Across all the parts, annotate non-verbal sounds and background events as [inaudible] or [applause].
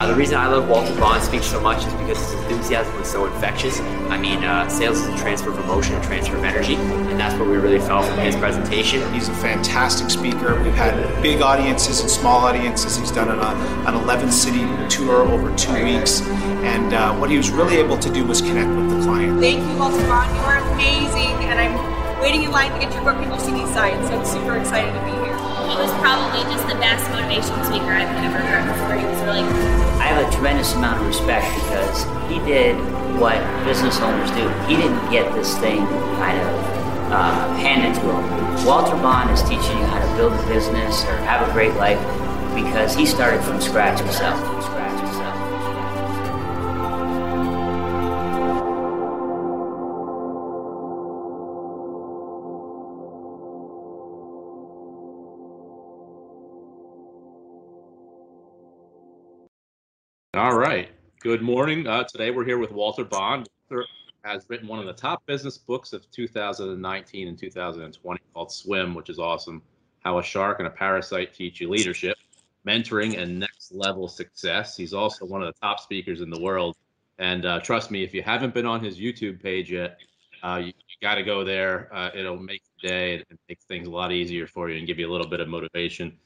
Uh, the reason I love Walter Bond speaks so much is because his enthusiasm was so infectious. I mean, uh, sales is a transfer of emotion, a transfer of energy, and that's what we really felt from his presentation. He's a fantastic speaker. We've had big audiences and small audiences. He's done an, uh, an 11 city tour over two weeks. And uh, what he was really able to do was connect with the client. Thank you, Walter Bond. You are amazing, and I'm waiting in line to get your book and your CD signed, so I'm super excited to be here. He was probably just the best motivational speaker I've ever heard before. He was really I have a tremendous amount of respect because he did what business owners do. He didn't get this thing kind of uh, handed to him. Walter Bond is teaching you how to build a business or have a great life because he started. From scratch himself. All right. Good morning. Uh, today we're here with Walter Bond. Walter has written one of the top business books of 2019 and 2020 called Swim, which is awesome. How a shark and a parasite teach you leadership, mentoring, and next level success. He's also one of the top speakers in the world. And uh, trust me, if you haven't been on his YouTube page yet, uh, you, you got to go there. Uh, it'll make the day and make things a lot easier for you and give you a little bit of motivation.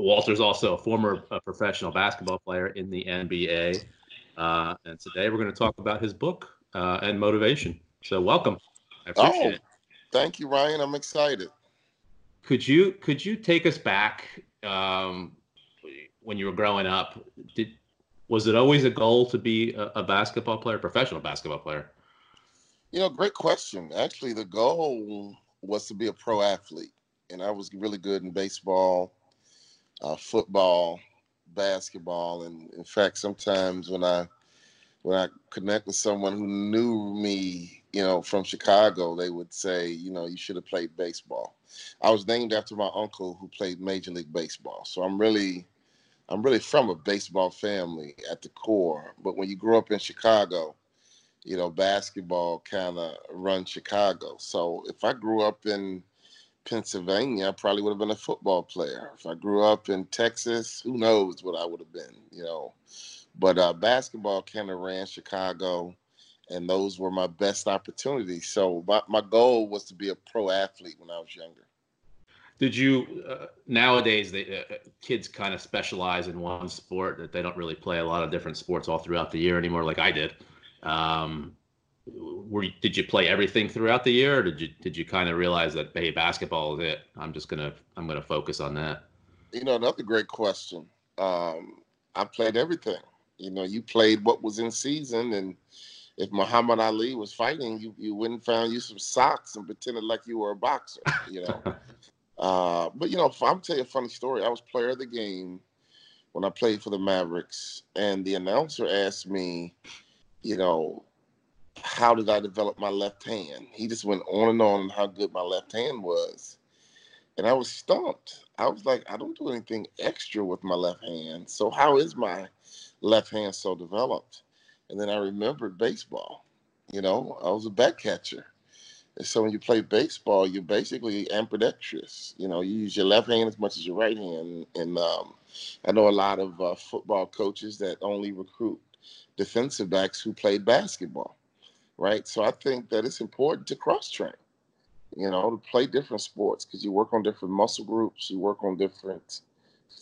Walter's also a former uh, professional basketball player in the NBA. Uh, and today we're going to talk about his book uh, and motivation. So welcome. I appreciate Oh, it. thank you, Ryan. I'm excited. Could you could you take us back um, when you were growing up? Did was it always a goal to be a, a basketball player, professional basketball player? You know, great question. Actually, the goal was to be a pro athlete, and I was really good in baseball, uh, football, basketball, and in fact, sometimes when I when I connect with someone who knew me, you know, from Chicago, they would say, you know, you should have played baseball. I was named after my uncle who played Major League Baseball, so I'm really I'm really from a baseball family at the core. But when you grow up in Chicago, you know, basketball kind of runs Chicago. So if I grew up in Pennsylvania, I probably would have been a football player. If I grew up in Texas, who knows what I would have been, you know. But uh, basketball kind of ran Chicago, and those were my best opportunities. So my, my goal was to be a pro athlete when I was younger. Did you uh, nowadays they, uh, kids kind of specialize in one sport that they don't really play a lot of different sports all throughout the year anymore, like I did. Um, were you, did you play everything throughout the year, or did you did you kind of realize that hey, basketball is it? I'm just gonna I'm gonna focus on that. You know, another great question. Um, I played everything. You know, you played what was in season, and if Muhammad Ali was fighting, you you went and found you some socks and pretended like you were a boxer. You know. [laughs] uh, but you know, I'm tell you a funny story. I was player of the game when I played for the Mavericks, and the announcer asked me, you know, how did I develop my left hand? He just went on and on how good my left hand was. And I was stumped. I was like, I don't do anything extra with my left hand. So how is my left hand so developed? And then I remembered baseball. You know, I was a back catcher. And So when you play baseball, you're basically ambidextrous. You know, you use your left hand as much as your right hand. And um, I know a lot of uh, football coaches that only recruit defensive backs who played basketball, right? So I think that it's important to cross train, you know, to play different sports because you work on different muscle groups, you work on different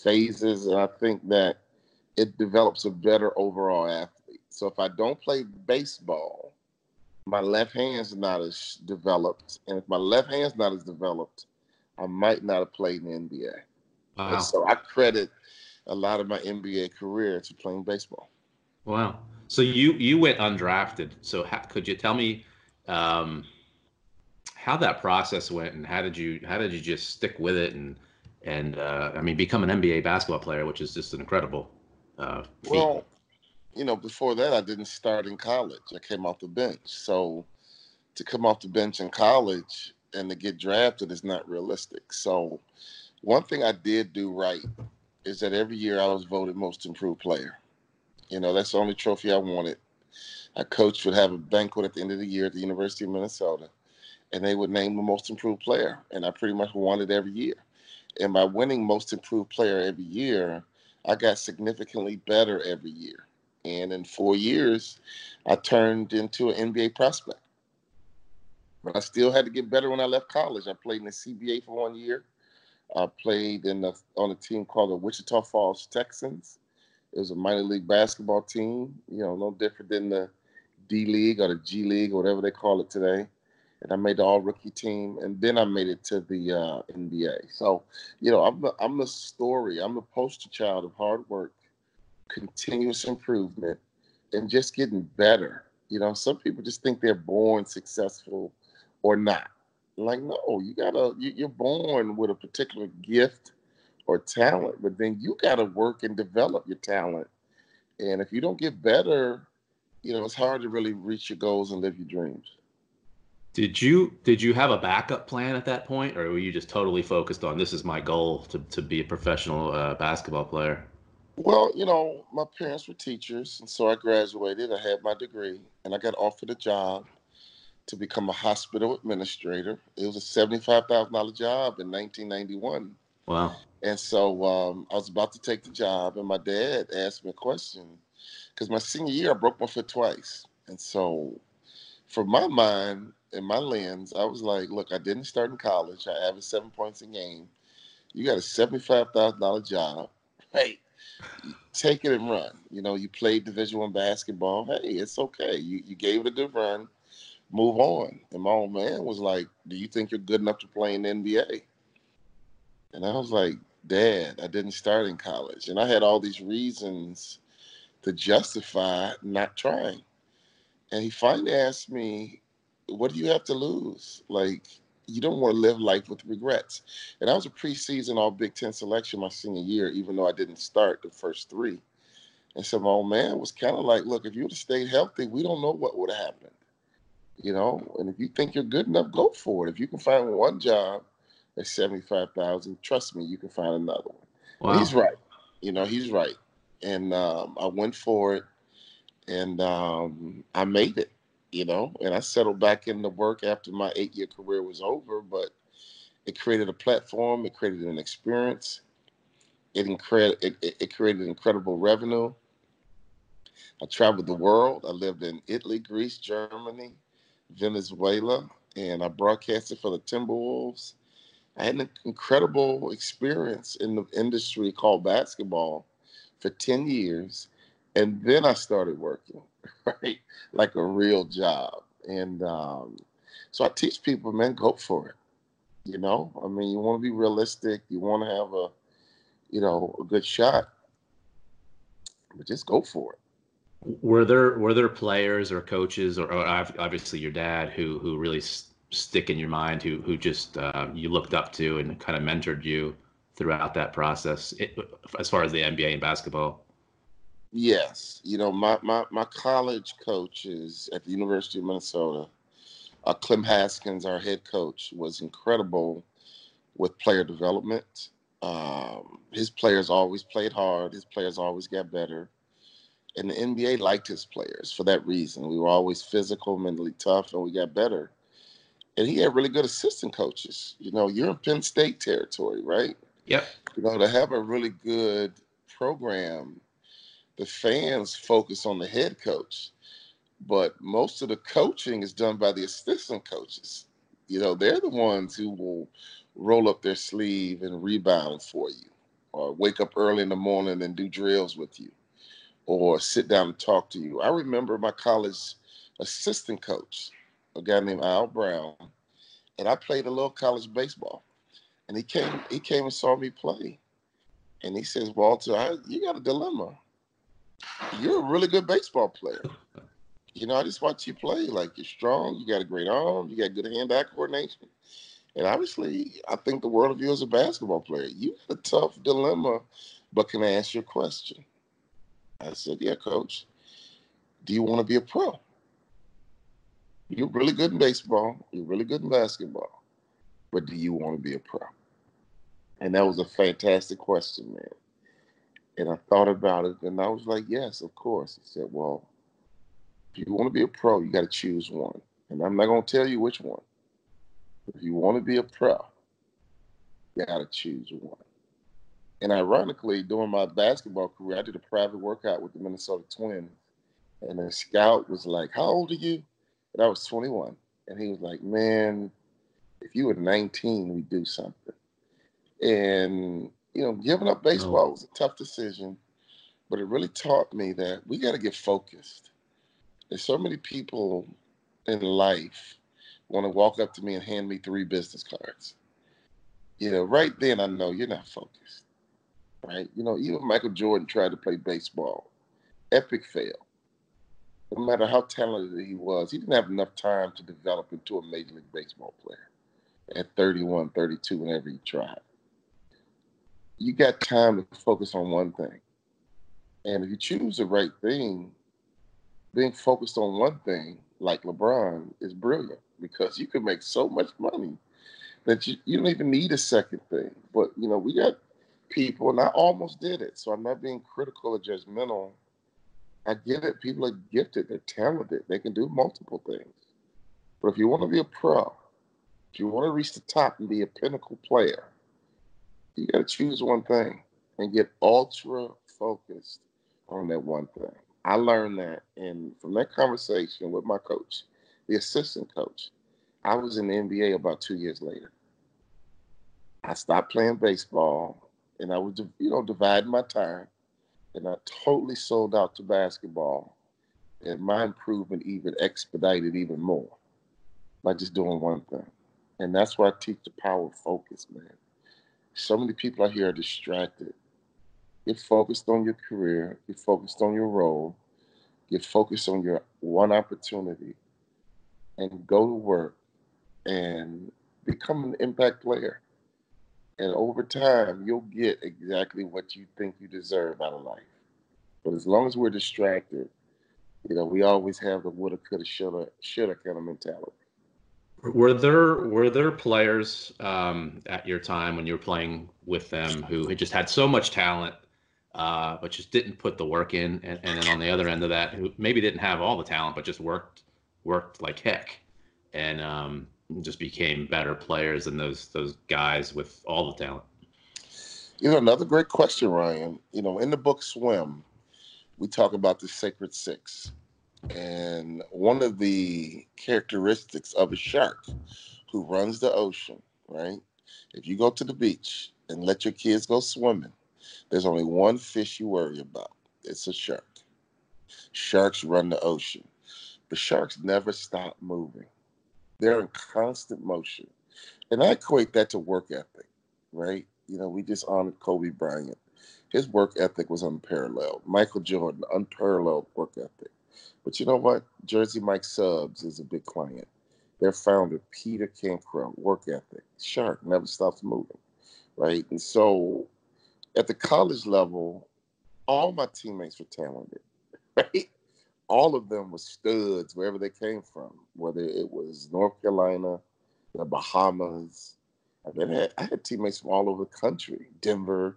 phases, and I think that it develops a better overall athlete. So if I don't play baseball, my left hand's not as developed, and if my left hand's not as developed, I might not have played in the NBA. Wow. And so I credit a lot of my NBA career to playing baseball. Wow. So you you went undrafted. So how, could you tell me um, how that process went, and how did you how did you just stick with it, and and uh, I mean become an NBA basketball player, which is just an incredible. Uh, well, you know, before that, I didn't start in college. I came off the bench. So to come off the bench in college and to get drafted is not realistic. So one thing I did do right is that every year I was voted most improved player. You know, that's the only trophy I wanted. A coach would have a banquet at the end of the year at the University of Minnesota, and they would name the most improved player. And I pretty much won it every year. And by winning most improved player every year, I got significantly better every year. And in four years, I turned into an NBA prospect. But I still had to get better when I left college. I played in the CBA for one year. I played in the, on a team called the Wichita Falls Texans. It was a minor league basketball team, you know, no different than the D League or the G League or whatever they call it today. And I made the all rookie team, and then I made it to the uh, NBA. So, you know, I'm the I'm the story. I'm the poster child of hard work, continuous improvement, and just getting better. You know, some people just think they're born successful or not. Like, no, you gotta, you're born with a particular gift or talent, but then you gotta work and develop your talent. And if you don't get better, you know, it's hard to really reach your goals and live your dreams. Did you did you have a backup plan at that point, or were you just totally focused on this is my goal to, to be a professional uh, basketball player? Well, you know, my parents were teachers, and so I graduated. I had my degree, and I got offered a job to become a hospital administrator. It was a seventy-five thousand dollar job in nineteen ninety-one. Wow! And so um, I was about to take the job, and my dad asked me a question because my senior year I broke my foot twice, and so for my mind and my lens, I was like, look, I didn't start in college. I averaged seven points a game. You got a seventy-five thousand dollar job, [laughs] right? Take it and run. You know, you played Division One basketball. Hey, it's okay. You you gave it a good run move on. And my old man was like, Do you think you're good enough to play in the NBA? And I was like, Dad, I didn't start in college. And I had all these reasons to justify not trying. And he finally asked me, What do you have to lose? Like, you don't want to live life with regrets. And I was a preseason All Big Ten selection my senior year, even though I didn't start the first three. And so my old man was kind of like, Look, if you would have stayed healthy, we don't know what would have happened you know. And if you think you're good enough, go for it. If you can find one job at seventy five thousand, trust me, you can find another one. Wow. He's right. You know, he's right. And um, I went for it, and um, I made it. You know, and I settled back into work after my eight year career was over. But it created a platform. It created an experience. It, incre- it, it created incredible revenue. I traveled the world. I lived in Italy, Greece, Germany, Venezuela, and I broadcasted for the Timberwolves. I had an incredible experience in the industry called basketball for 10 years. And then I started working, [laughs] right? Like a real job. And um, so I teach people, man, go for it. You know, I mean, you want to be realistic, you want to have a, you know, a good shot, but just go for it were there were there players or coaches or, or obviously your dad who who really stick in your mind who who just uh, you looked up to and kind of mentored you throughout that process it, as far as the NBA and basketball? Yes, you know my my my college coaches at the University of Minnesota, uh, Clem Haskins, our head coach, was incredible with player development. Um, his players always played hard. His players always got better and the NBA liked his players for that reason. We were always physical, mentally tough, and we got better. And he had really good assistant coaches. You know, you're in Penn State territory, right? Yep. You know, to have a really good program, the fans focus on the head coach, but most of the coaching is done by the assistant coaches. You know, they're the ones who will roll up their sleeve and rebound for you, or wake up early in the morning and do drills with you, or sit down and talk to you. I remember my college assistant coach, a guy named Al Brown, and I played a little college baseball. And he came, he came and saw me play. And he says, Walter, I, you got a dilemma. You're a really good baseball player. You know, I just watch you play. Like you're strong, you got a great arm, you got good hand-eye coordination. And obviously, I think the world of you as a basketball player. You got a tough dilemma, but can I ask you a question? I said, Yeah, coach. Do you want to be a pro? You're really good in baseball, you're really good in basketball, but do you want to be a pro? And that was a fantastic question, man. And I thought about it and I was like, Yes, of course. He said, Well, if you want to be a pro, you got to choose one. And I'm not going to tell you which one. If you want to be a pro, you got to choose one. And ironically, during my basketball career, I did a private workout with the Minnesota Twins. And the scout was like, How old are you? And I was 21. And he was like, Man, if you were 19, we'd do something. And, you know, giving up baseball oh. was a tough decision, but it really taught me that we got to get focused. There's so many people in life want to walk up to me and hand me three business cards. You know, right then I know you're not focused. Right? You know, even Michael Jordan tried to play baseball. Epic fail. No matter how talented he was, he didn't have enough time to develop into a major league baseball player at 31, 32, whenever he tried. You got time to focus on one thing. And if you choose the right thing, being focused on one thing, like LeBron, is brilliant because you can make so much money that you, you don't even need a second thing. But you know, we got people, and I almost did it. So I'm not being critical or judgmental. I get it. People are gifted, they're talented, they can do multiple things. But if you want to be a pro, if you want to reach the top and be a pinnacle player, you got to choose one thing and get ultra focused on that one thing. I learned that, and from that conversation with my coach, the assistant coach, I was in the NBA about two years later. I stopped playing baseball, and I was, you know, dividing my time, and I totally sold out to basketball, and my improvement even expedited even more by just doing one thing, and that's why I teach the power of focus, man. So many people out here are distracted Get focused on your career. Get focused on your role. Get focused on your one opportunity and go to work and become an impact player. And over time, you'll get exactly what you think you deserve out of life. But as long as we're distracted, you know, we always have the woulda, coulda, shoulda, shoulda kind of mentality. Were there were there players um, at your time when you were playing with them who had just had so much talent uh, but just didn't put the work in. And, and, then on the other end of that, who maybe didn't have all the talent, but just worked worked like heck, and um, just became better players than those those guys with all the talent. You know, another great question, Ryan. You know, in the book Swim, we talk about the sacred six, and one of the characteristics of a shark who runs the ocean, right? If you go to the beach and let your kids go swimming there's only one fish you worry about. It's a shark. Sharks run the ocean. but sharks never stop moving. They're in constant motion. And I equate that to work ethic, right? You know, we just honored Kobe Bryant. His work ethic was unparalleled. Michael Jordan, unparalleled work ethic. But you know what? Jersey Mike Subs is a big client. Their founder, Peter Cancro, work ethic. Shark never stops moving, right? And so at the college level, all my teammates were talented, [laughs] right? All of them were studs wherever they came from, whether it was North Carolina, the Bahamas. I mean, I had, I had teammates from all over the country, Denver.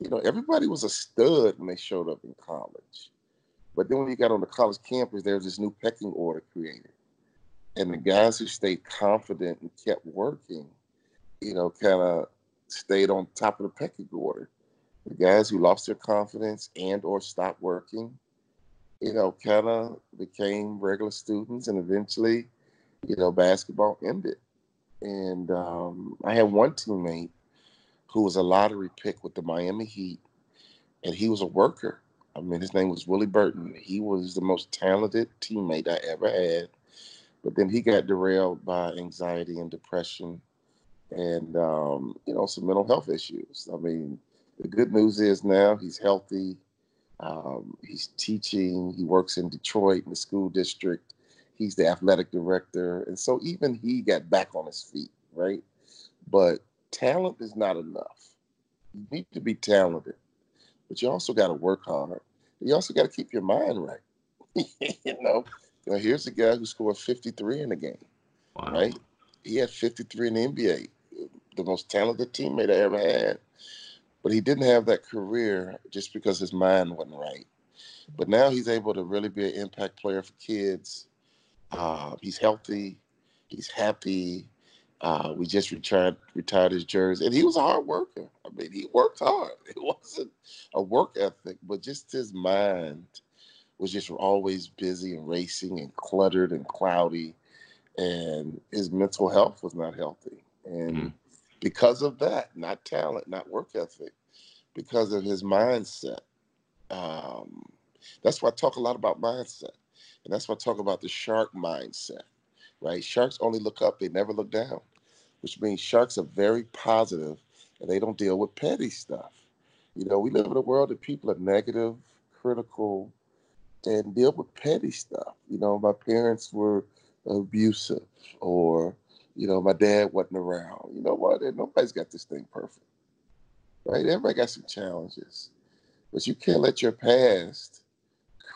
You know, everybody was a stud when they showed up in college. But then when you got on the college campus, there was this new pecking order created. And the guys who stayed confident and kept working, you know, kind of stayed on top of the pecking order. The guys who lost their confidence and or stopped working, you know, kind of became regular students, and eventually, you know, basketball ended. And um, I had one teammate who was a lottery pick with the Miami Heat, and he was a worker. I mean, his name was Willie Burton. He was the most talented teammate I ever had, but then he got derailed by anxiety and depression, and um, you know some mental health issues. I mean, the good news is now he's healthy. Um, he's teaching. He works in Detroit in the school district. He's the athletic director, and so even he got back on his feet, right? But talent is not enough. You need to be talented, but you also got to work hard. You also got to keep your mind right. [laughs] you know, you know, here's a guy who scored 53 in the game, wow. right? He had 53 in the NBA, the most talented teammate I ever had. But he didn't have that career just because his mind wasn't right. But now he's able to really be an impact player for kids. Uh, he's healthy. He's happy. Uh, we just retired retired his jersey, and he was a hard worker. I mean, he worked hard. [laughs] It wasn't a work ethic, but just his mind was just always busy and racing and cluttered and cloudy, and his mental health was not healthy. And mm-hmm. because of that, not talent, not work ethic, because of his mindset. Um, that's why I talk a lot about mindset, and that's why I talk about the shark mindset right? Sharks only look up, they never look down, which means sharks are very positive and they don't deal with petty stuff. You know, we live in a world that people are negative, critical, and deal with petty stuff. You know, my parents were abusive or, you know, my dad wasn't around. You know what? Nobody's got this thing perfect. Right? Everybody got some challenges. But you can't let your past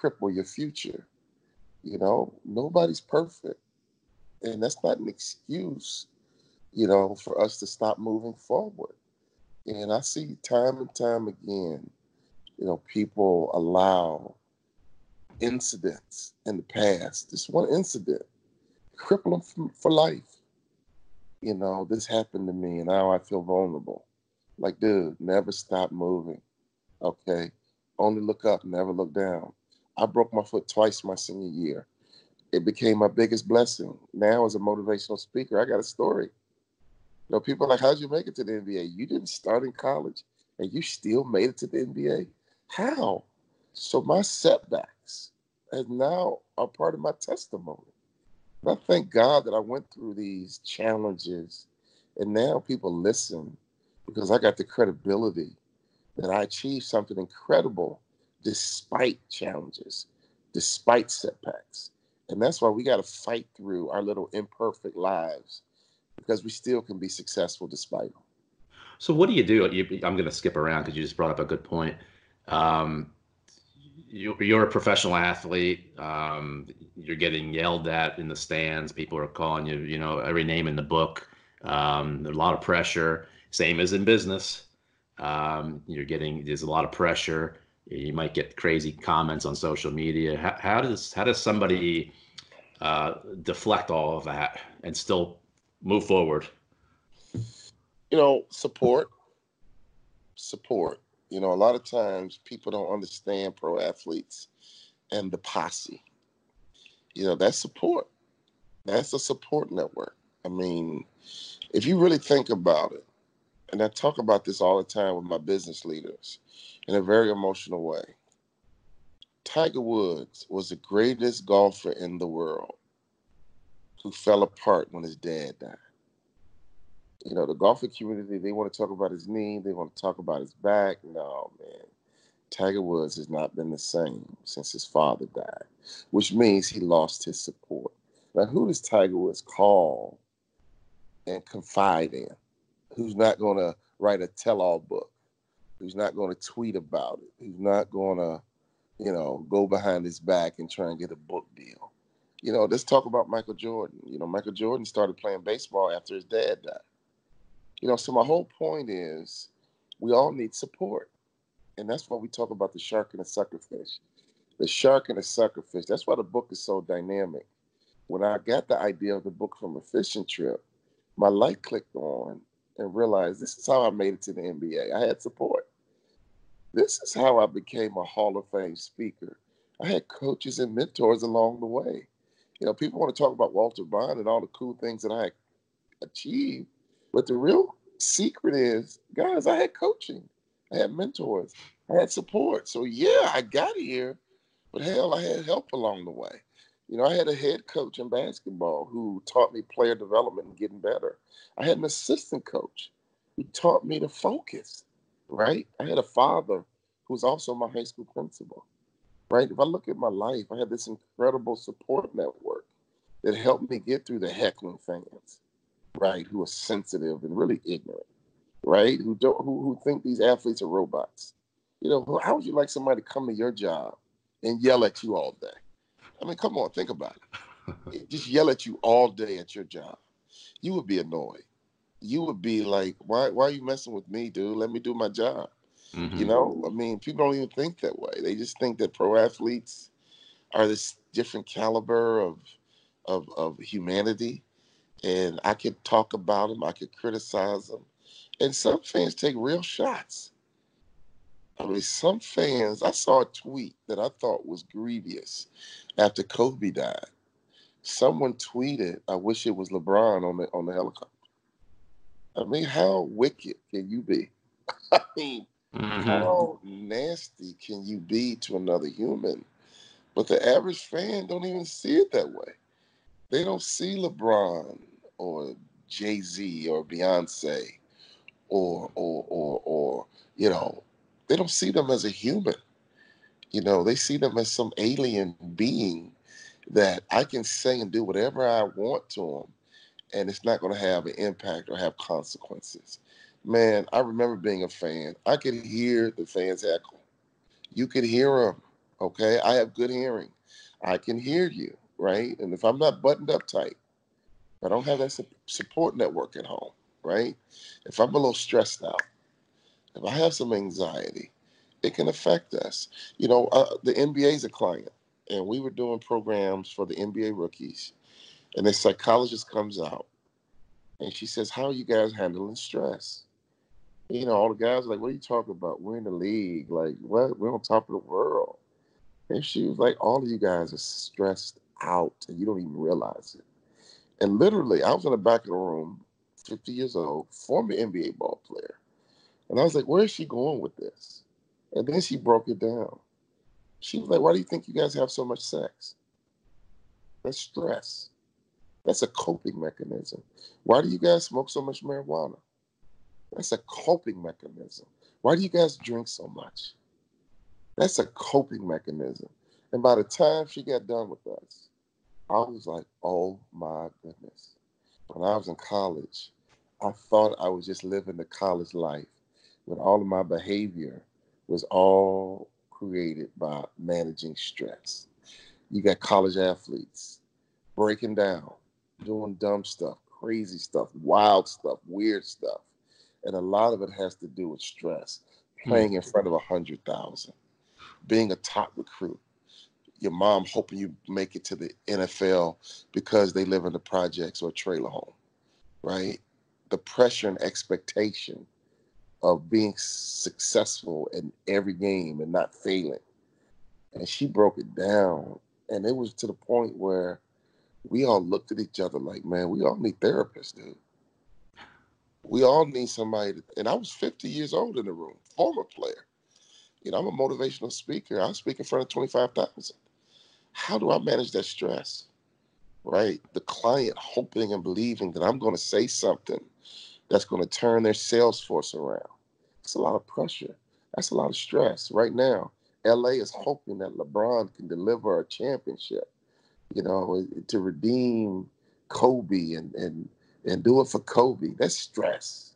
cripple your future. You know, nobody's perfect and that's not an excuse, you know, for us to stop moving forward. And I see time and time again, you know, people allow incidents in the past, this one incident, cripple them for life. You know, this happened to me and now I feel vulnerable. Like, dude, never stop moving. Okay. Only look up, never look down. I broke my foot twice my senior year it became my biggest blessing. Now, as a motivational speaker, I got a story. You know, people are like, how'd you make it to the NBA? You didn't start in college and you still made it to the NBA? How? So my setbacks and now are part of my testimony. And I thank God that I went through these challenges and now people listen because I got the credibility that I achieved something incredible despite challenges, despite setbacks. And that's why we got to fight through our little imperfect lives because we still can be successful despite them. So, what do you do? You, I'm going to skip around because you just brought up a good point. Um, you, are a professional athlete. Um, you're getting yelled at in the stands. People are calling you, you know, every name in the book. Um, there's a lot of pressure. Same as in business. Um, you're getting there's a lot of pressure. You might get crazy comments on social media. How, how does how does somebody uh, deflect all of that and still move forward? You know, support, support. You know, a lot of times people don't understand pro athletes and the posse. You know, that's support. That's a support network. I mean, if you really think about it, and I talk about this all the time with my business leaders in a very emotional way. Tiger Woods was the greatest golfer in the world who fell apart when his dad died. You know, the golfing community, they want to talk about his knee, they want to talk about his back. No, man. Tiger Woods has not been the same since his father died, which means he lost his support. Now, who does Tiger Woods call and confide in? Who's not going to write a tell all book? Who's not going to tweet about it? Who's not going to you know, go behind his back and try and get a book deal. You know, let's talk about Michael Jordan. You know, Michael Jordan started playing baseball after his dad died. You know, so my whole point is we all need support. And that's why we talk about the shark and the suckerfish. The shark and the suckerfish. That's why the book is so dynamic. when I got the idea of the book from a fishing trip, my light clicked on and realized this is how I made it to the NBA. I had support. This is how I became a Hall of Fame speaker. I had coaches and mentors along the way. You know, people want to talk about Walter Bond and all the cool things that I achieved, but the real secret is, guys, I had coaching, I had mentors, I had support. So yeah, I got here, but hell, I had help along the way. You know, I had a head coach in basketball who taught me player development and getting better. I had an assistant coach who taught me to focus, right? I had a father who was also my high school principal, right? If I look at my life, I had this incredible support network that helped me get through the heckling fans, right? Who are sensitive and really ignorant, right? Who don't who, who think these athletes are robots. You know, how would you like somebody to come to your job and yell at you all day? I mean, come on, think about it. Just yell at you all day at your job. You would be annoyed. You would be like, why, why are you messing with me, dude? Let me do my job. Mm-hmm. You know, I mean, people don't even think that way. They just think that pro athletes are this different caliber of of of humanity, and I could talk about them, I could criticize them, and some fans take real shots. I mean, some fans. I saw a tweet that I thought was grievous after Kobe died. Someone tweeted, "I wish it was LeBron on the on the helicopter." I mean, how wicked can you be? [laughs] I mean, mm-hmm. how nasty can you be to another human? But the average fan don't even see it that way. They don't see LeBron or Jay Z or Beyonce or or or or you know, they don't see them as a human. You know, they see them as some alien being that I can say and do whatever I want to them, and it's not going to have an impact or have consequences. Man, I remember being a fan. I could hear the fans echo. You could hear them. Okay, I have good hearing. I can hear you, right? And if I'm not buttoned up tight, I don't have that support network at home, right? If I'm a little stressed out, if I have some anxiety, it can affect us. You know, uh, the NBA is a client, and we were doing programs for the NBA rookies, and the psychologist comes out, and she says, "How are you guys handling stress?" You know, all the guys are like, "What are you talking about? We're in the league. Like, what? We're on top of the world." And she was like, "All of you guys are stressed out, and you don't even realize it." And literally, I was in the back of the room, 50 years old, former NBA ball player. And I was like, where is she going with this? And then she broke it down. She was like, Why do you think you guys have so much sex? That's stress. That's a coping mechanism. Why do you guys smoke so much marijuana? That's a coping mechanism. Why do you guys drink so much? That's a coping mechanism. And by the time she got done with us, I was like, oh my goodness. When I was in college, I thought I was just living the college life with all of my behavior was all created by managing stress. You got college athletes breaking down, doing dumb stuff, crazy stuff, wild stuff, weird stuff. And a lot of it has to do with stress. Hmm. Playing in front of a hundred thousand, being a top recruit, your mom hoping you make it to the NFL because they live in the projects or trailer home, right? The pressure and expectation of being successful in every game and not failing. And she broke it down. And it was to the point where we all looked at each other like, man, we all need therapists, dude. We all need somebody. To, and I was 50 years old in the room, former player. You know, I'm a motivational speaker. I speak in front of 25,000. How do I manage that stress? Right? The client hoping and believing that I'm going to say something that's going to turn their sales force around. It's a lot of pressure. That's a lot of stress. Right now, LA is hoping that LeBron can deliver a championship, you know, to redeem Kobe and and and do it for Kobe. That's stress.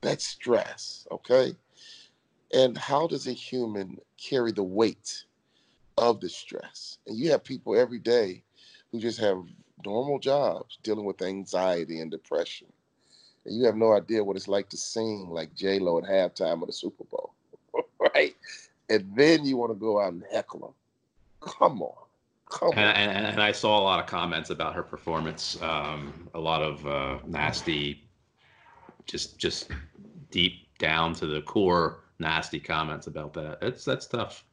That's stress, okay? And how does a human carry the weight of the stress? And you have people every day who just have normal jobs dealing with anxiety and depression and you have no idea what it's like to sing like J Lo at halftime of the Super Bowl, [laughs] right? And then you want to go out and heckle them. Come on, Come on. and, and, and, I saw a lot of comments about her performance. Um, a lot of uh, nasty, just just deep down to the core nasty comments about that. It's that's tough.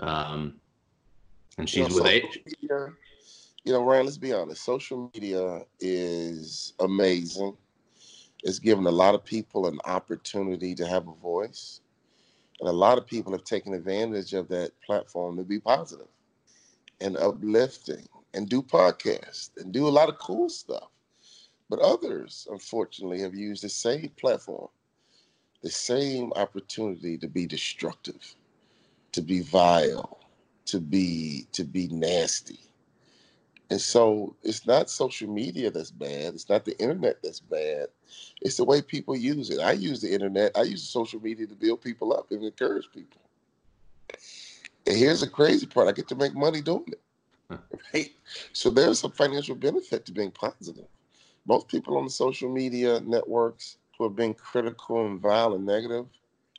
Um, and she's you know, with eight. Media, you know, Ryan. Let's be honest. Social media is amazing. It's given a lot of people an opportunity to have a voice, and a lot of people have taken advantage of that platform to be positive and uplifting and do podcasts and do a lot of cool stuff. But others, unfortunately, have used the same platform, the same opportunity to be destructive, to be vile, to be to be nasty. And so it's not social media that's bad. It's not the internet that's bad. It's the way people use it. I use the internet. I use social media to build people up and encourage people. And here's the crazy part: I get to make money doing it. Hmm. Right? So there's some financial benefit to being positive. Most people on the social media networks who are being critical and vile and negative,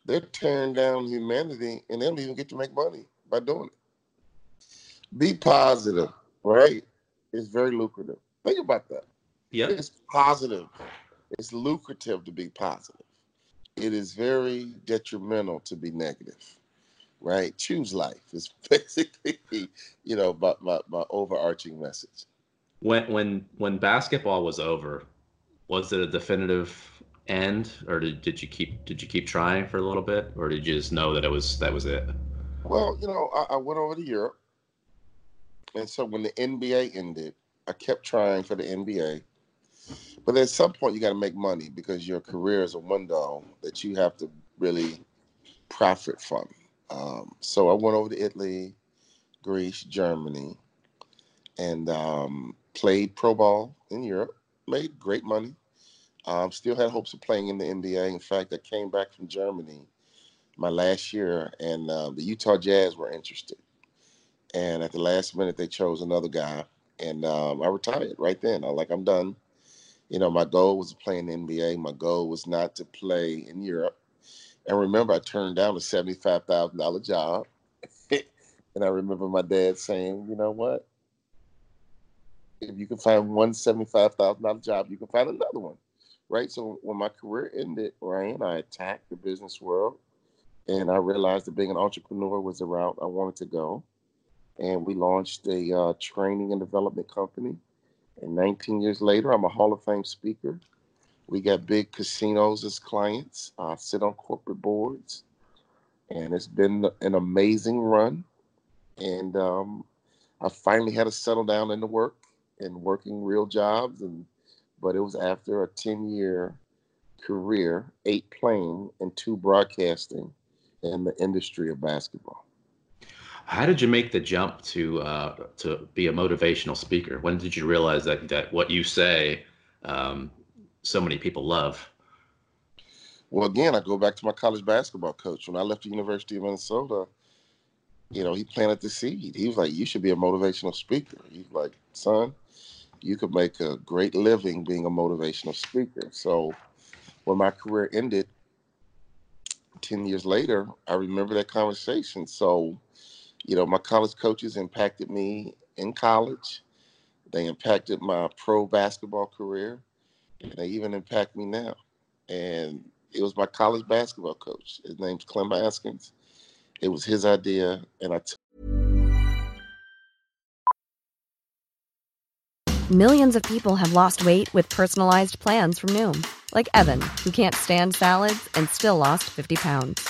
they're tearing down humanity and they don't even get to make money by doing it. Be positive, right? It's very lucrative. Think about that. Yeah. It's positive. It's lucrative to be positive. It is very detrimental to be negative right? Choose life is [laughs] basically, you know, my, my, my overarching message. When when when basketball was over, was it a definitive end, or did, did you keep did you keep trying for a little bit, or did you just know that it was that was it? Well, you know, I, I went over to Europe, and so when the NBA ended, I kept trying for the NBA. But at some point, you got to make money because your career is a window that you have to really profit from. Um, so I went over to Italy, Greece, Germany, and um, played pro ball in Europe. Made great money. Um, still had hopes of playing in the NBA. In fact, I came back from Germany my last year, and uh, the Utah Jazz were interested. And at the last minute, they chose another guy, and um, I retired right then. I like I'm done. You know, my goal was to play in the NBA. My goal was not to play in Europe. And remember, I turned down a seventy-five thousand dollar job, [laughs] and I remember my dad saying, "You know what? If you can find one seventy-five thousand dollar job, you can find another one." Right. So when my career ended, Ryan, I attacked the business world, and I realized that being an entrepreneur was the route I wanted to go. And we launched a uh, training and development company. And 19 years later, I'm a Hall of Fame speaker. We got big casinos as clients, uh, sit on corporate boards, and it's been an amazing run. And um, I finally had to settle down into work and working real jobs, and but it was after a ten year career, eight playing and two broadcasting in the industry of basketball. How did you make the jump to uh, to be a motivational speaker? When did you realize that that what you say um, so many people love. Well, again, I go back to my college basketball coach. When I left the University of Minnesota, you know, he planted the seed. He was like, "You should be a motivational speaker." He's like, "Son, you could make a great living being a motivational speaker." So, when my career ended, ten years later, I remember that conversation. So, you know, my college coaches impacted me in college. They impacted my pro basketball career and they even impact me now. And it was my college basketball coach. His name's Clem Haskins. It was his idea, and I took. Millions of people have lost weight with personalized plans from Noom, like Evan, who can't stand salads and still lost 50 pounds.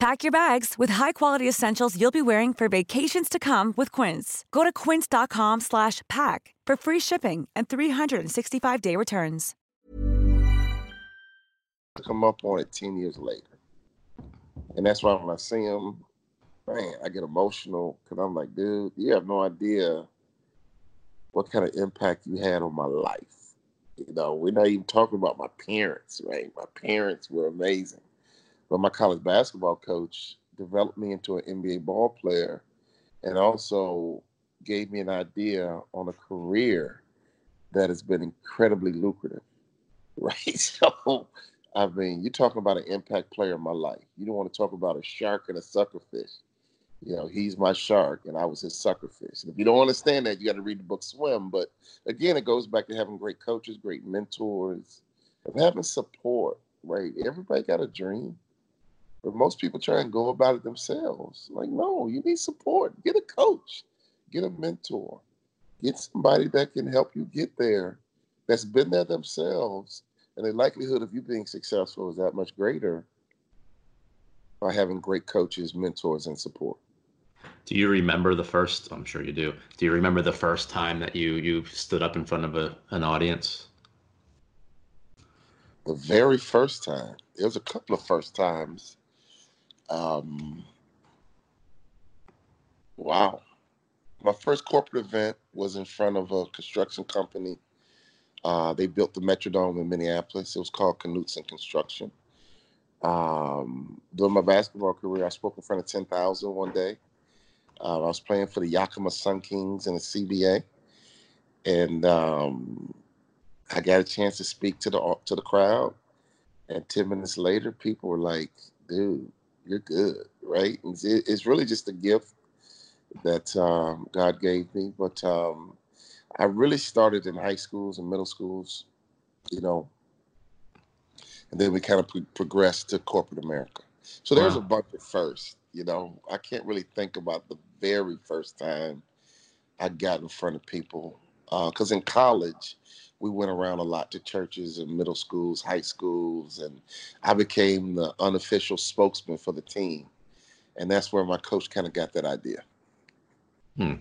Pack your bags with high-quality essentials you'll be wearing for vacations to come with Quince. Go to quince.com slash pack for free shipping and 365-day returns. Come up on it 10 years later. And that's why when I see him, man, I get emotional because I'm like, dude, you have no idea what kind of impact you had on my life. You know, we're not even talking about my parents, right? My parents were amazing. But my college basketball coach developed me into an NBA ball player and also gave me an idea on a career that has been incredibly lucrative. [laughs] Right. So, I mean, you're talking about an impact player in my life. You don't want to talk about a shark and a suckerfish. You know, he's my shark and I was his suckerfish. And if you don't understand that, you got to read the book Swim. But again, it goes back to having great coaches, great mentors, of having support, right? Everybody got a dream. But most people try and go about it themselves. Like, no, you need support. Get a coach, get a mentor, get somebody that can help you get there, that's been there themselves. And the likelihood of you being successful is that much greater by having great coaches, mentors, and support. Do you remember the first? I'm sure you do. Do you remember the first time that you you stood up in front of a, an audience? The very first time. There was a couple of first times. Um, wow. My first corporate event was in front of a construction company. Uh, they built the Metrodome in Minneapolis. It was called Knutson Construction. Um, during my basketball career, I spoke in front of 10,000 one day. Uh, I was playing for the Yakima Sun Kings in the CBA, and um, I got a chance to speak to the to the crowd. And 10 minutes later, people were like, "Dude, you're good, right? It's, it's really just a gift that um, God gave me. But um, I really started in high schools and middle schools, you know, and then we kind of pro- progressed to corporate America. So there's wow. a bunch of first, you know. I can't really think about the very first time I got in front of people because uh, in college we went around a lot to churches and middle schools, high schools, and I became the unofficial spokesman for the team. And that's where my coach kind of got that idea. Hmm.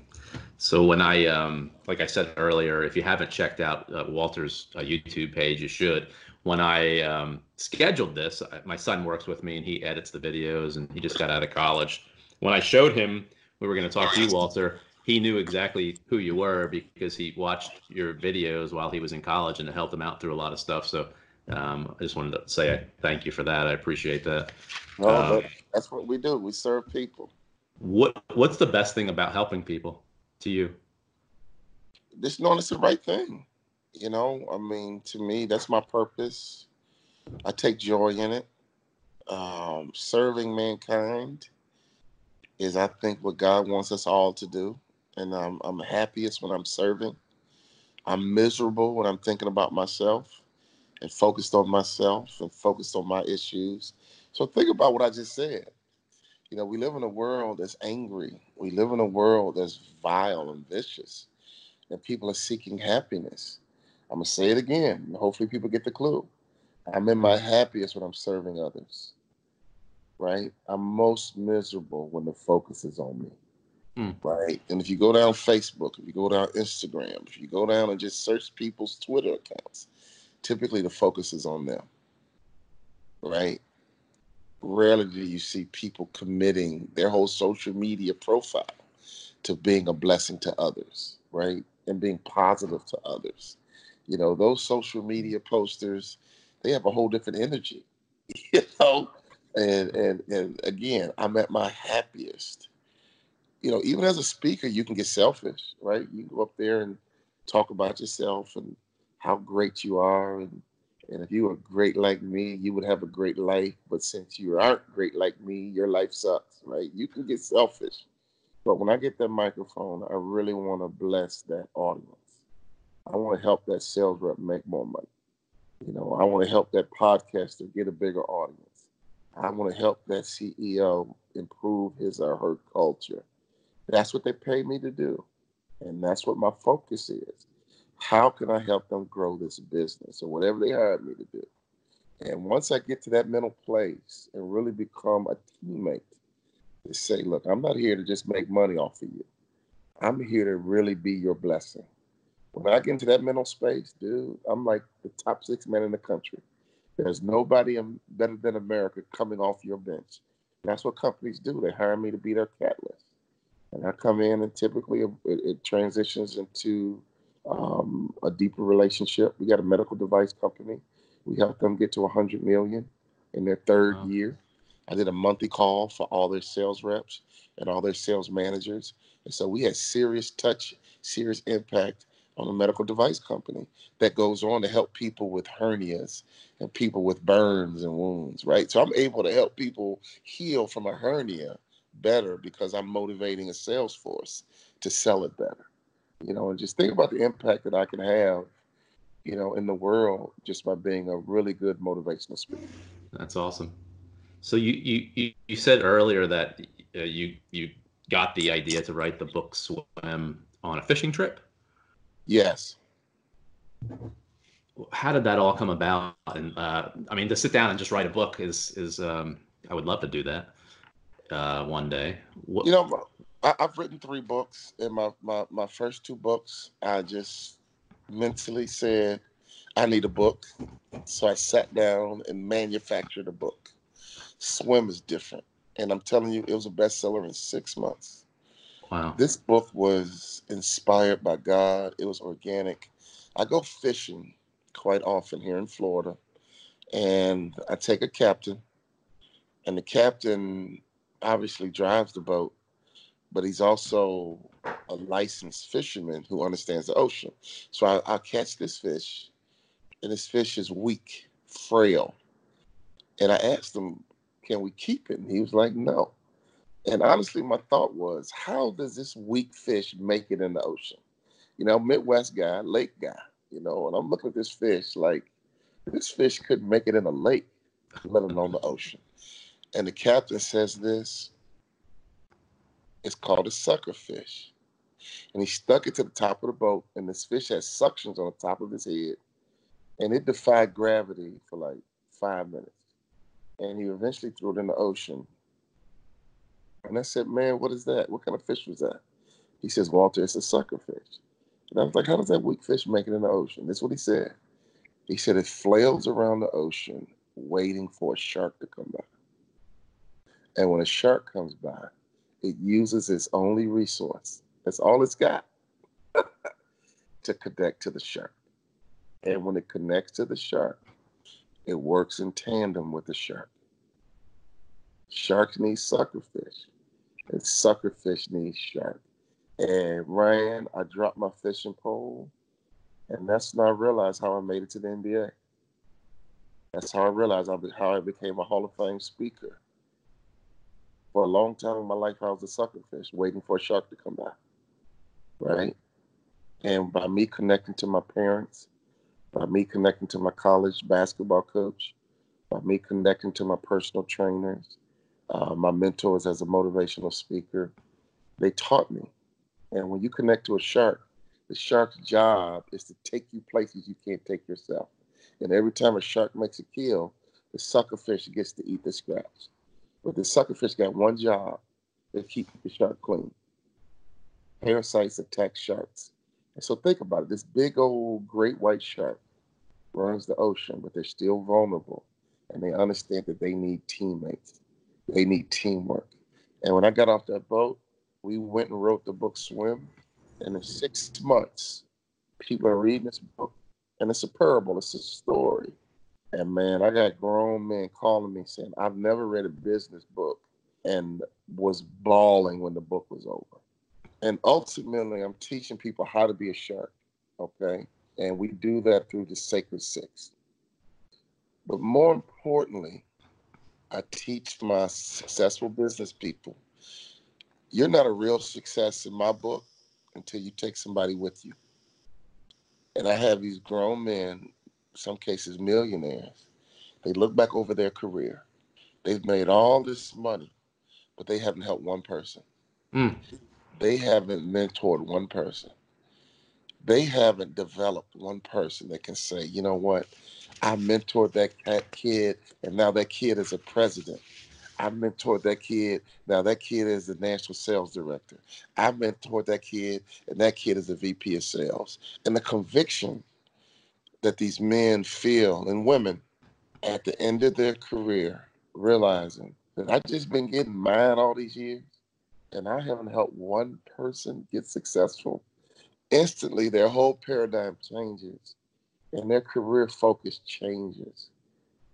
So when I, um, like I said earlier, if you haven't checked out uh, Walter's uh, YouTube page, you should. When I um, scheduled this, I, my son works with me and he edits the videos, and he just got out of college. When I showed him we were going to talk to you, Walter, he knew exactly who you were because he watched your videos while he was in college and it helped him out through a lot of stuff. So um, I just wanted to say thank you for that. I appreciate that. No, uh, that's what we do. We serve people. What What's the best thing about helping people to you? Just knowing it's the right thing. You know, I mean, to me, that's my purpose. I take joy in it. Um, serving mankind is, I think, what God wants us all to do and I'm, I'm happiest when I'm serving. I'm miserable when I'm thinking about myself and focused on myself and focused on my issues. So think about what I just said. You know, we live in a world that's angry. We live in a world that's vile and vicious. and people are seeking happiness. I'm gonna say it again. Hopefully, people get the clue. I'm in my happiest when I'm serving others. Right? I'm most miserable when the focus is on me. Mm. Right? And if you go down Facebook, if you go down Instagram, if you go down and just search people's Twitter accounts, typically the focus is on them. Right? Rarely do you see people committing their whole social media profile to being a blessing to others, right? And being positive to others. You know, those social media posters, they have a whole different energy. [laughs] You know, and and and again, I'm at my happiest. You know, even as a speaker, you can get selfish, right? You go up there and talk about yourself and how great you are and and if you were great like me, you would have a great life. But since you aren't great like me, your life sucks, right? You can get selfish. But when I get that microphone, I really want to bless that audience. I want to help that sales rep make more money. You know, I want to help that podcaster get a bigger audience. I want to help that CEO improve his or her culture. That's what they pay me to do. And that's what my focus is. How can I help them grow this business or whatever they hired me to do? And once I get to that mental place and really become a teammate, to say, look, I'm not here to just make money off of you. I'm here to really be your blessing. When I get into that mental space, dude, I'm like the top six men in the country. There's nobody better than America coming off your bench. That's what companies do. They hire me to be their catalyst. And I come in, and typically it, it transitions into um, a deeper relationship. We got a medical device company. We helped them get to 100 million in their third wow. year. I did a monthly call for all their sales reps and all their sales managers. And so we had serious touch, serious impact on a medical device company that goes on to help people with hernias and people with burns and wounds, right? So I'm able to help people heal from a hernia better because I'm motivating a sales force to sell it better. You know, and just think about the impact that I can have, you know, in the world just by being a really good motivational speaker. That's awesome. So you you you said earlier that uh, you you got the idea to write the book Swim on a fishing trip. Yes. How did that all come about? And uh, I mean, to sit down and just write a book is is um, I would love to do that uh, one day. What... You know, I, have written three books. In my, my my first two books, I just mentally said I need a book, so I sat down and manufactured a book. Swim is different. And I'm telling you, it was a bestseller in six months. Wow. This book was inspired by God. It was organic. I go fishing quite often here in Florida, and I take a captain, and the captain obviously drives the boat, but he's also a licensed fisherman who understands the ocean. So I, I catch this fish, and this fish is weak, frail. And I asked him, can we keep it? And he was like, no. And honestly, my thought was, how does this weak fish make it in the ocean? You know, Midwest guy, lake guy, you know, and I'm looking at this fish like this fish couldn't make it in a lake, let alone the ocean. And the captain says this it's called a sucker fish. And he stuck it to the top of the boat, and this fish has suctions on the top of his head, and it defied gravity for like five minutes and he eventually threw it in the ocean. And I said, Man, what is that? What kind of fish was that? He says, Walter, it's a sucker fish. And I was like, How does that weak fish make it in the ocean? This is what he said. He said, It flails around the ocean waiting for a shark to come by. And when a shark comes by, it uses its only resource. That's all it's got [laughs] to connect to the shark. And when it connects to the shark, it works in tandem with the shark. Sharks need suckerfish, and suckerfish need shark. And Ryan, I dropped my fishing pole, and that's when I realized how I made it to the NBA. That's how I realized how I became a Hall of Fame speaker. For a long time in my life, I was a suckerfish, waiting for a shark to come by. Right? And by me connecting to my parents, by me connecting to my college basketball coach, by me connecting to my personal trainers, uh, my mentors as a motivational speaker. They taught me. And when you connect to a shark, the shark's job is to take you places you can't take yourself. And every time a shark makes a kill, the suckerfish gets to eat the scraps. But the suckerfish got one job to keep the shark clean. Parasites attack sharks. And so think about it this big old great white shark runs the ocean, but they're still vulnerable. And they understand that they need teammates, they need teamwork. And when I got off that boat, we went and wrote the book Swim. And in six months, people are reading this book. And it's a parable, it's a story. And man, I got grown men calling me saying, I've never read a business book and was bawling when the book was over. And ultimately, I'm teaching people how to be a shark. Okay. And we do that through the Sacred Six. But more importantly, I teach my successful business people you're not a real success in my book until you take somebody with you. And I have these grown men, some cases millionaires, they look back over their career. They've made all this money, but they haven't helped one person. Mm. They haven't mentored one person. They haven't developed one person that can say, you know what, I mentored that, that kid, and now that kid is a president. I mentored that kid. Now that kid is the national sales director. I mentored that kid, and that kid is a VP of sales. And the conviction that these men feel and women at the end of their career, realizing that I've just been getting mine all these years, and I haven't helped one person get successful. Instantly, their whole paradigm changes, and their career focus changes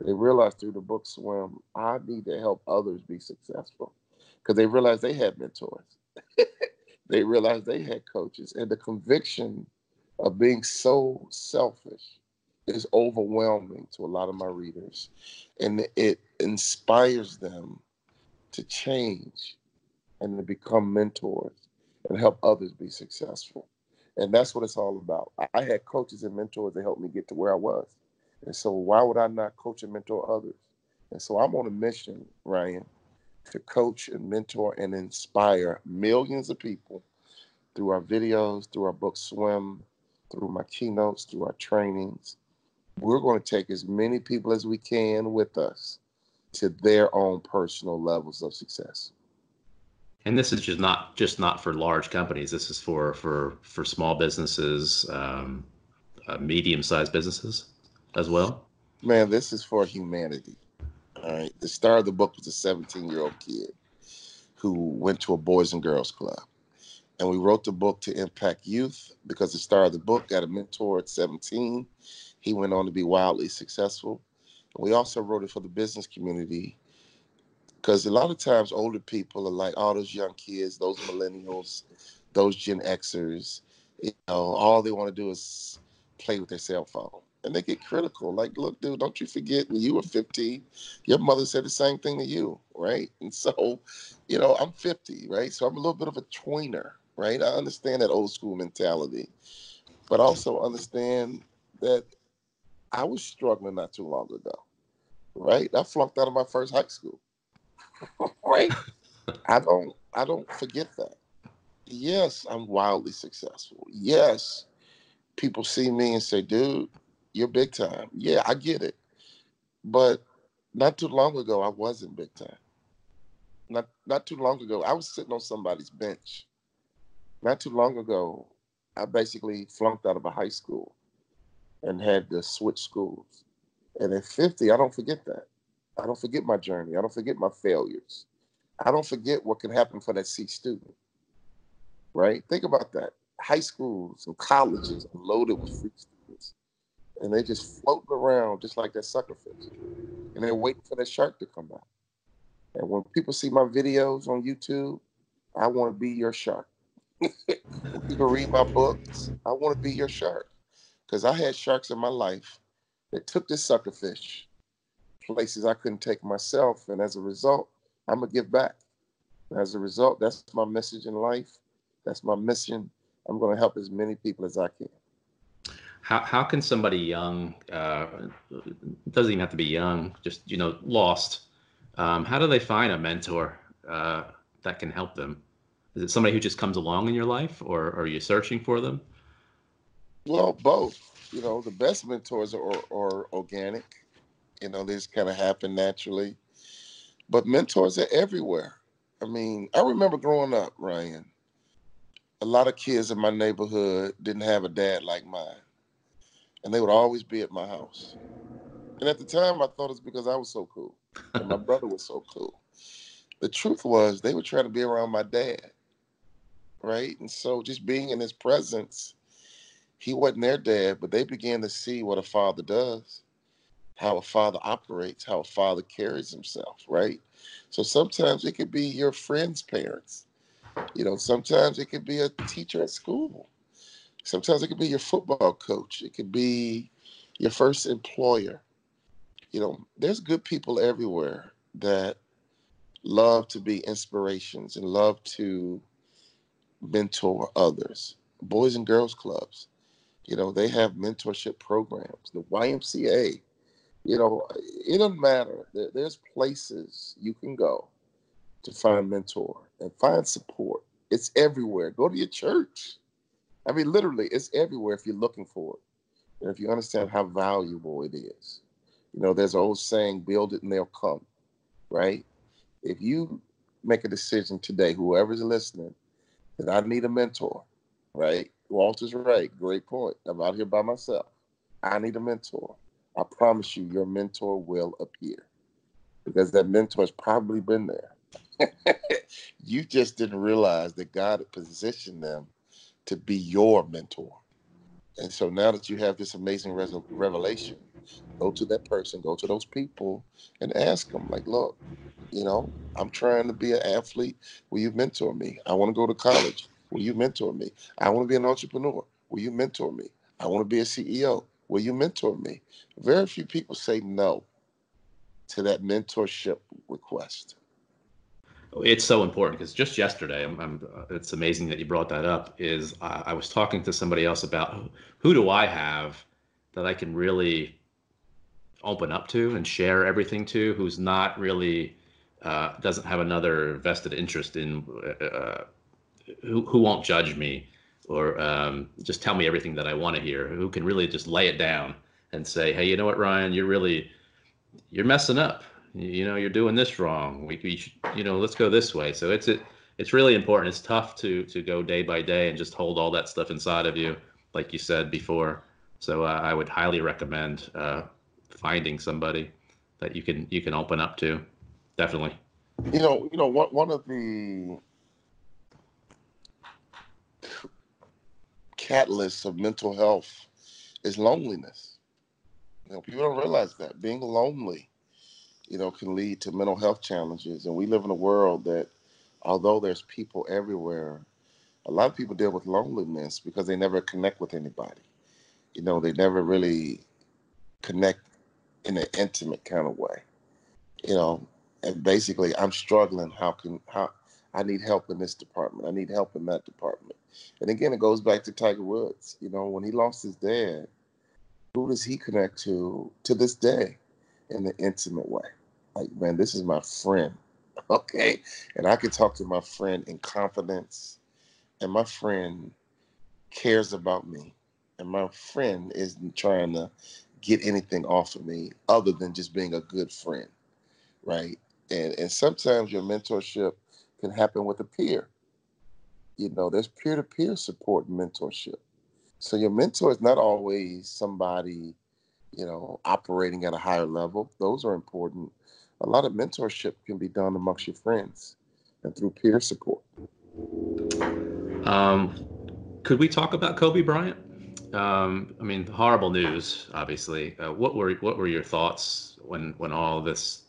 they realize through the book Swim, I need to help others be successful because they realize they had mentors. [laughs] they realized they had coaches. And the conviction of being so selfish is overwhelming to a lot of my readers. And it inspires them to change and to become mentors and help others be successful. And that's what it's all about. I had coaches and mentors that helped me get to where I was. And so why would I not coach and mentor others? And so I'm on a mission, Ryan, to coach and mentor and inspire millions of people through our videos, through our book Swim, through my keynotes, through our trainings. We're going to take as many people as we can with us to their own personal levels of success. And this is just not just not for large companies. This is for for for small businesses, um, uh, medium-sized businesses as well? Man, this is for humanity. All right. The star of the book was a 17 year old kid who went to a Boys and Girls Club. And we wrote the book to impact youth because the star of the book got a mentor at 17. He went on to be wildly successful. And we also wrote it for the business community because a lot of times older people are like, all oh, those young kids, those millennials, those Gen Xers, you know, all they want to do is play with their cell phone and they get critical. Like, look, dude, don't you forget when you were 15, your mother said the same thing to you, right? [laughs] And so, you know, I'm 50, right? So I'm a little bit of a tweener, right? I understand that old school mentality, but also understand that I was struggling not too long ago, right? I flunked out of my first high school, [laughs] right? I don't, I don't forget that. Yes, I'm wildly successful. Yes, people see me and say, dude, you're big time. Yeah, I get it. But not too long ago, I wasn't big time. Not not too long ago, I was sitting on somebody's bench. Not too long ago, I basically flunked out of a high school and had to switch schools. And at 50, I don't forget that. I don't forget my journey. I don't forget my failures. I don't forget what can happen for that C student. Right? Think about that. High schools and colleges are loaded with free students and they just floating around just like that suckerfish. And they're waiting for that shark to come out. And when people see my videos on YouTube, I want to be your shark. [laughs] when people read my books, I want to be your shark. Because I had sharks in my life that took this suckerfish places I couldn't take myself. And as a result, I'm going to give back. As a result, that's my message in life. That's my mission. I'm going to help as many people as I can how how can somebody young uh, doesn't even have to be young just you know lost um, how do they find a mentor uh, that can help them is it somebody who just comes along in your life or, or are you searching for them Well, both. You know, the best mentors are, are organic. You know, just kind of happen naturally. But mentors are everywhere. I mean, I remember growing up, Ryan. A lot of kids in my neighborhood didn't have a dad like mine, and they would always be at my house. And at the time, I thought it's because I was so cool, and my brother was so cool. The truth was, they were trying to be around my dad, right? And so, just being in his presence, he wasn't their dad, but they began to see what a father does, how a father operates, how a father carries himself, right? So sometimes it could be your friend's parents. You know, sometimes it could be a teacher at school. Sometimes it could be your football coach. It could be your first employer. You know, there's good people everywhere that love to be inspirations and love to mentor others. Boys and girls clubs, you know, they have mentorship programs. The YMCA, you know, it doesn't matter. There's places you can go to find mentor and find support. It's everywhere. Go to your church. I mean, literally, it's everywhere if you're looking for it. And if you understand how valuable it is. You know, there's an old saying, build it and they'll come, right? If you make a decision today, whoever's listening, that I need a mentor, right? Walter's right. Great point. I'm out here by myself. I need a mentor. I promise you, your mentor will appear because that mentor's probably been there. [laughs] you just didn't realize that God had positioned them to be your mentor. And so now that you have this amazing res- revelation, go to that person, go to those people, and ask them, like, look, you know, I'm trying to be an athlete. Will you mentor me? I want to go to college. Will you mentor me? I want to be an entrepreneur. Will you mentor me? I want to be a CEO. Will you mentor me? Very few people say no to that mentorship request. It's so important because just yesterday, I'm, I'm, it's amazing that you brought that up. Is I, I was talking to somebody else about who do I have that I can really open up to and share everything to, who's not really uh, doesn't have another vested interest in uh, who who won't judge me or um, just tell me everything that I want to hear, who can really just lay it down and say, hey, you know what, Ryan, you're really you're messing up. You know you're doing this wrong. We, we should, you know let's go this way. So it's it it's really important. It's tough to to go day by day and just hold all that stuff inside of you like you said before. So uh, i would highly recommend uh, finding somebody that you can you can open up to. Definitely. You know you know one, one of the catalysts of mental health is loneliness you know people don't realize that being lonely you know, can lead to mental health challenges. And we live in a world that, although there's people everywhere, a lot of people deal with loneliness because they never connect with anybody. You know, they never really connect in an intimate kind of way. You know, and basically, I'm struggling. How can how I need help in this department? I need help in that department. And again, it goes back to Tiger Woods. You know, when he lost his dad, who does he connect to to this day in the intimate way? like, man, this is my friend. [laughs] Okay. And I can talk to my friend in confidence. And my friend cares about me. And my friend isn't trying to get anything off of me other than just being a good friend. Right. And and sometimes your mentorship can happen with a peer. You know, there's peer-to-peer support and mentorship. So your mentor is not always somebody, you know, operating at a higher level. Those are important a lot of mentorship can be done amongst your friends and through peer support. Um, could we talk about Kobe Bryant? Um, I mean, horrible news, obviously. Uh, what were what were your thoughts when when all this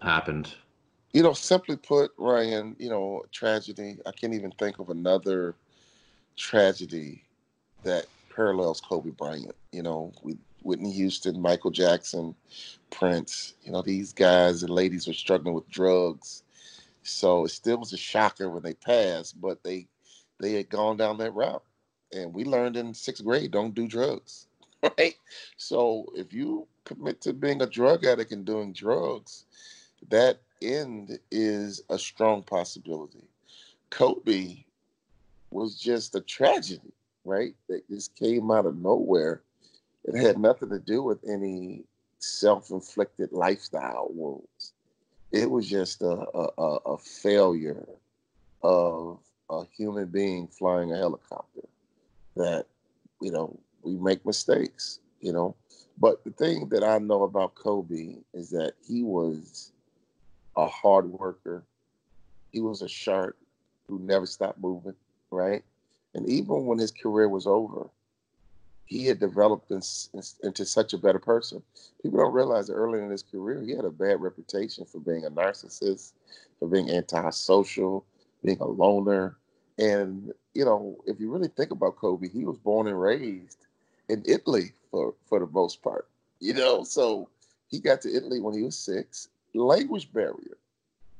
happened? You know, simply put, Ryan, you know, tragedy. I can't even think of another tragedy that parallels Kobe Bryant. You know, we Whitney Houston, Michael Jackson, Prince. You know, these guys and ladies were struggling with drugs. So it still was a shocker when they passed, but they they had gone down that route. And we learned in sixth grade, don't do drugs. [laughs] Right? So if you commit to being a drug addict and doing drugs, that end is a strong possibility. Kobe was just a tragedy. right? That just came out of nowhere. It had nothing to do with any self-inflicted lifestyle wounds. It was just a, a, a failure of a human being flying a helicopter. That you know we make mistakes, you know. But the thing that I know about Kobe is that he was a hard worker. He was a shark who never stopped moving, right? And even when his career was over, he had developed in, in, into such a better person. People don't realize that early in his career, he had a bad reputation for being a narcissist, for being antisocial, being a loner. And, you know, if you really think about Kobe, he was born and raised in Italy for, for the most part, you know? So he got to Italy when he was six. Language barrier.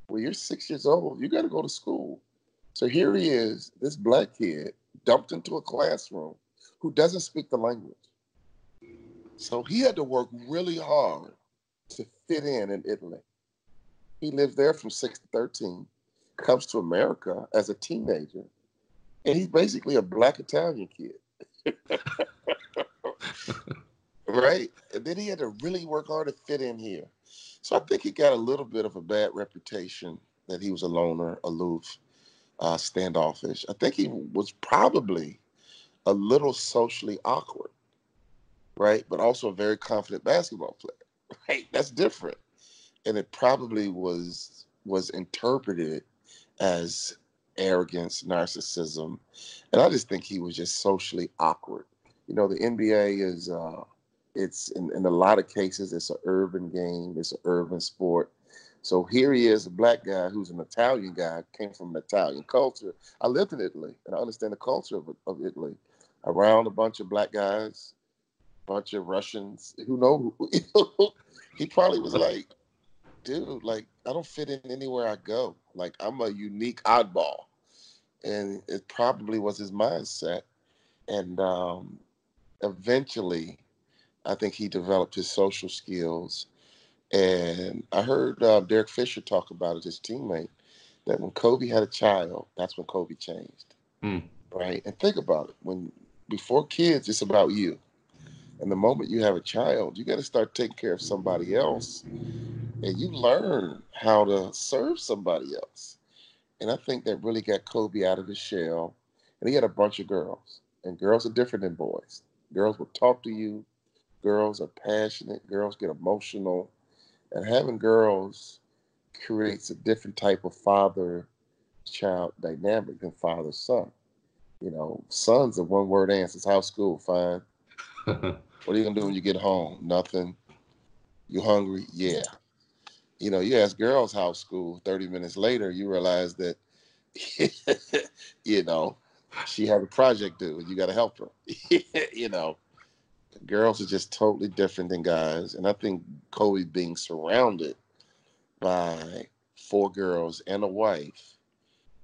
When you're six years old, you got to go to school. So here he is, this black kid, dumped into a classroom who doesn't speak the language. So he had to work really hard to fit in in Italy. He lived there from 6 to 13, comes to America as a teenager, and he's basically a black Italian kid. [laughs] right? And then he had to really work hard to fit in here. So I think he got a little bit of a bad reputation that he was a loner, aloof, uh, standoffish. I think he was probably a little socially awkward, right? But also a very confident basketball player, [laughs] right? That's different, and it probably was was interpreted as arrogance, narcissism, and I just think he was just socially awkward. You know, the NBA is uh, it's in, in a lot of cases it's an urban game, it's an urban sport. So here he is, a black guy who's an Italian guy, came from an Italian culture. I lived in Italy and I understand the culture of, of Italy around a bunch of black guys, a bunch of Russians. Who [laughs] know? he probably was like, dude, like I don't fit in anywhere I go. Like I'm a unique oddball, and it probably was his mindset. And um, eventually, I think he developed his social skills. And I heard uh, Derek Fisher talk about it, his teammate, that when Kobe had a child, that's when Kobe changed. Mm. Right? And think about it. When before kids, it's about you. And the moment you have a child, you got to start taking care of somebody else. And you learn how to serve somebody else. And I think that really got Kobe out of his shell. And he had a bunch of girls. And girls are different than boys. Girls will talk to you. Girls are passionate. Girls get emotional. And having girls creates a different type of father child dynamic than father son. You know, sons are one word answers. How's school? Fine. [laughs] what are you gonna do when you get home? Nothing. You hungry? Yeah. You know, you ask girls how school. Thirty minutes later, you realize that, [laughs] you know, she had a project due, and you got to help her. [laughs] you know, girls are just totally different than guys, and I think Kobe being surrounded by four girls and a wife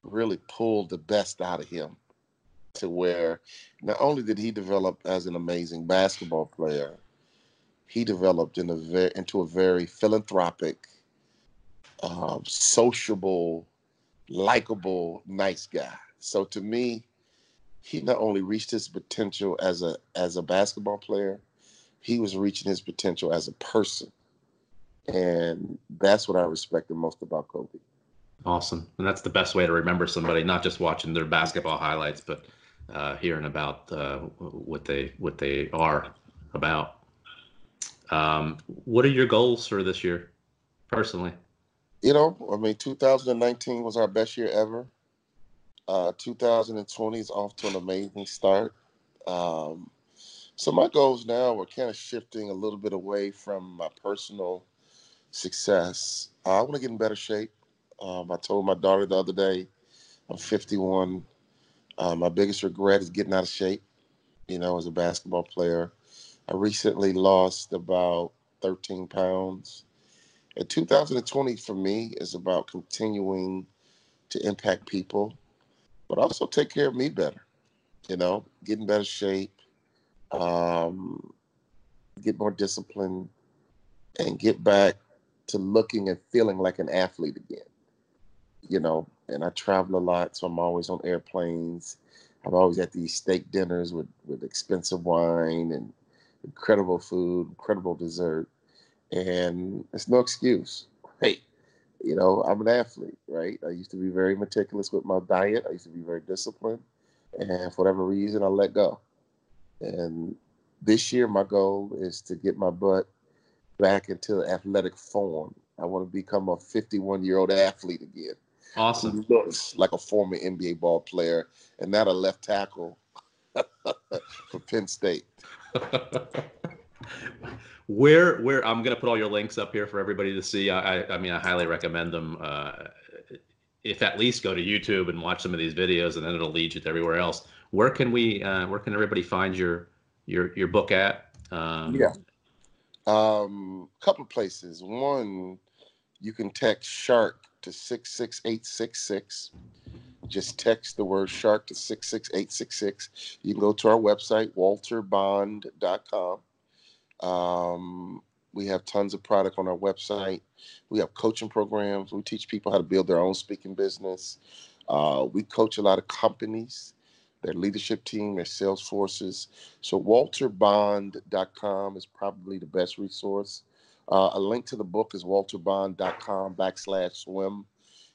really pulled the best out of him to where not only did he develop as an amazing basketball player, he developed in a into a very philanthropic, uh, sociable, likable, nice guy. So to me, he not only reached his potential as a as a basketball player, he was reaching his potential as a person. And that's what I respect the most about Kobe. Awesome. And that's the best way to remember somebody, not just watching their basketball highlights, but uh, hearing about uh, what they what they are about. Um, what are your goals for this year, personally? You know, I mean, 2019 was our best year ever. Uh, 2020 is off to an amazing start. Um, so my goals now are kind of shifting a little bit away from my personal success. I want to get in better shape. Um, I told my daughter the other day, I'm 51. Uh, my biggest regret is getting out of shape, you know, as a basketball player. I recently lost about 13 pounds. And 2020 for me is about continuing to impact people, but also take care of me better, you know, get in better shape, um, get more discipline, and get back to looking and feeling like an athlete again. You know, and I travel a lot, so I'm always on airplanes. I'm always at these steak dinners with, with expensive wine and incredible food, incredible dessert. And it's no excuse? You know, I'm an athlete, right? I used to be very meticulous with my diet. I used to be very disciplined. And for whatever reason, I let go. And this year, my goal is to get my butt back into athletic form. I want to become a 51 year old athlete again. Awesome. Who looks like a former NBA ball player and not a left tackle [laughs] for Penn State. [laughs] where where I'm gonna put all your links up here for everybody to see. I I, mean I highly recommend them. Uh, if at least go to YouTube and watch some of these videos, and then it'll lead you to everywhere else. Where can we? Uh, where can everybody find your your your book at? Um, yeah, um, couple of places. One, you can text shark to six six eight six six. Just text the word shark to 66866. You can go to our website, walterbond.com. Um, we have tons of product on our website. We have coaching programs. We teach people how to build their own speaking business. Uh, we coach a lot of companies, their leadership team, their sales forces. So walterbond.com is probably the best resource. Uh, a link to the book is walterbond.com backslash swim.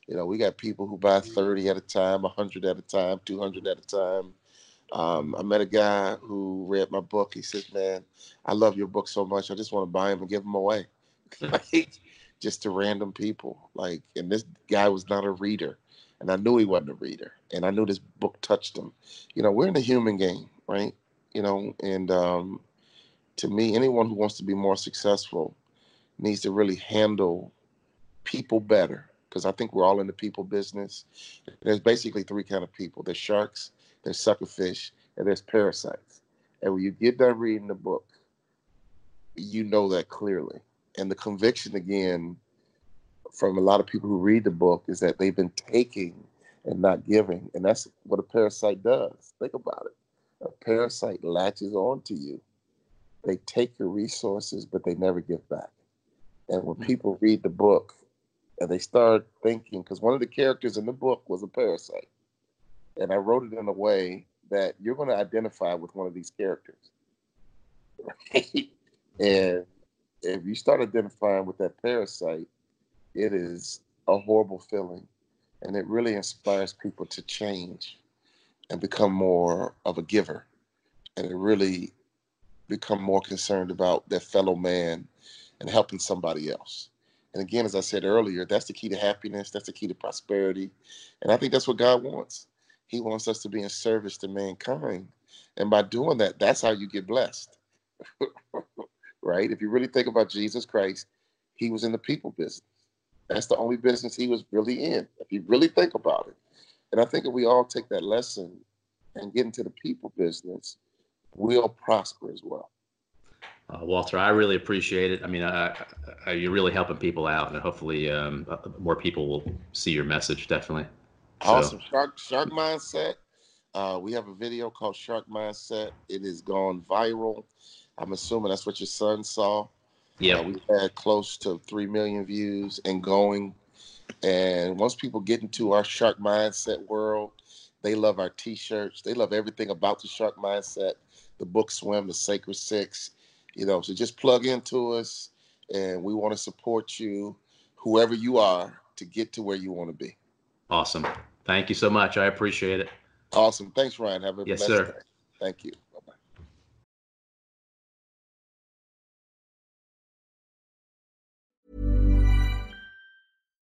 You know, we got people who buy 30 at a time, 100 at a time, 200 at a time. Um, I met a guy who read my book. He said, "Man, I love your book so much. I just want to buy them and give them away, [laughs] like just to random people. Like, and this guy was not a reader, and I knew he wasn't a reader, and I knew this book touched him. You know, we're in the human game, right? You know, and um, to me, anyone who wants to be more successful needs to really handle people better because I think we're all in the people business. There's basically three kind of people: there's sharks, there's suckerfish, and there's parasites. And when you get done reading the book, you know that clearly. And the conviction again from a lot of people who read the book is that they've been taking and not giving. And that's what a parasite does. Think about it. A parasite latches onto you. They take your resources, but they never give back. And when hmm. people read the book and they start thinking, because one of the characters in the book was a parasite and I wrote it in a way that you're going to identify with one of these characters. Right? [laughs] And if you start identifying with that parasite, it is a horrible feeling. And it really inspires people to change and become more of a giver. And it really become more concerned about their fellow man and helping somebody else. And again, as I said earlier, that's the key to happiness. That's the key to prosperity. And I think that's what God wants. He wants us to be in service to mankind. And by doing that, that's how you get blessed. [laughs] right? If you really think about Jesus Christ, he was in the people business. That's the only business he was really in, if you really think about it. And I think if we all take that lesson and get into the people business, we'll prosper as well. Uh, Walter, I really appreciate it. I mean, I, I, you're really helping people out, and hopefully, um, uh, more people will see your message. Definitely. Awesome. So. Shark Shark Mindset. Uh, we have a video called Shark Mindset. It has gone viral. I'm assuming that's what your son saw. Yeah. Uh, we had close to three million views and going. And once people get into our Shark Mindset world, they love our T-shirts. They love everything about the Shark Mindset. The book Swim, the Sacred Six. You know, so just plug into us, and we want to support you, whoever you are, to get to where you want to be. Awesome. Thank you so much. I appreciate it. Awesome. Thanks, Ryan. Have a yes, sir. Day. Thank you.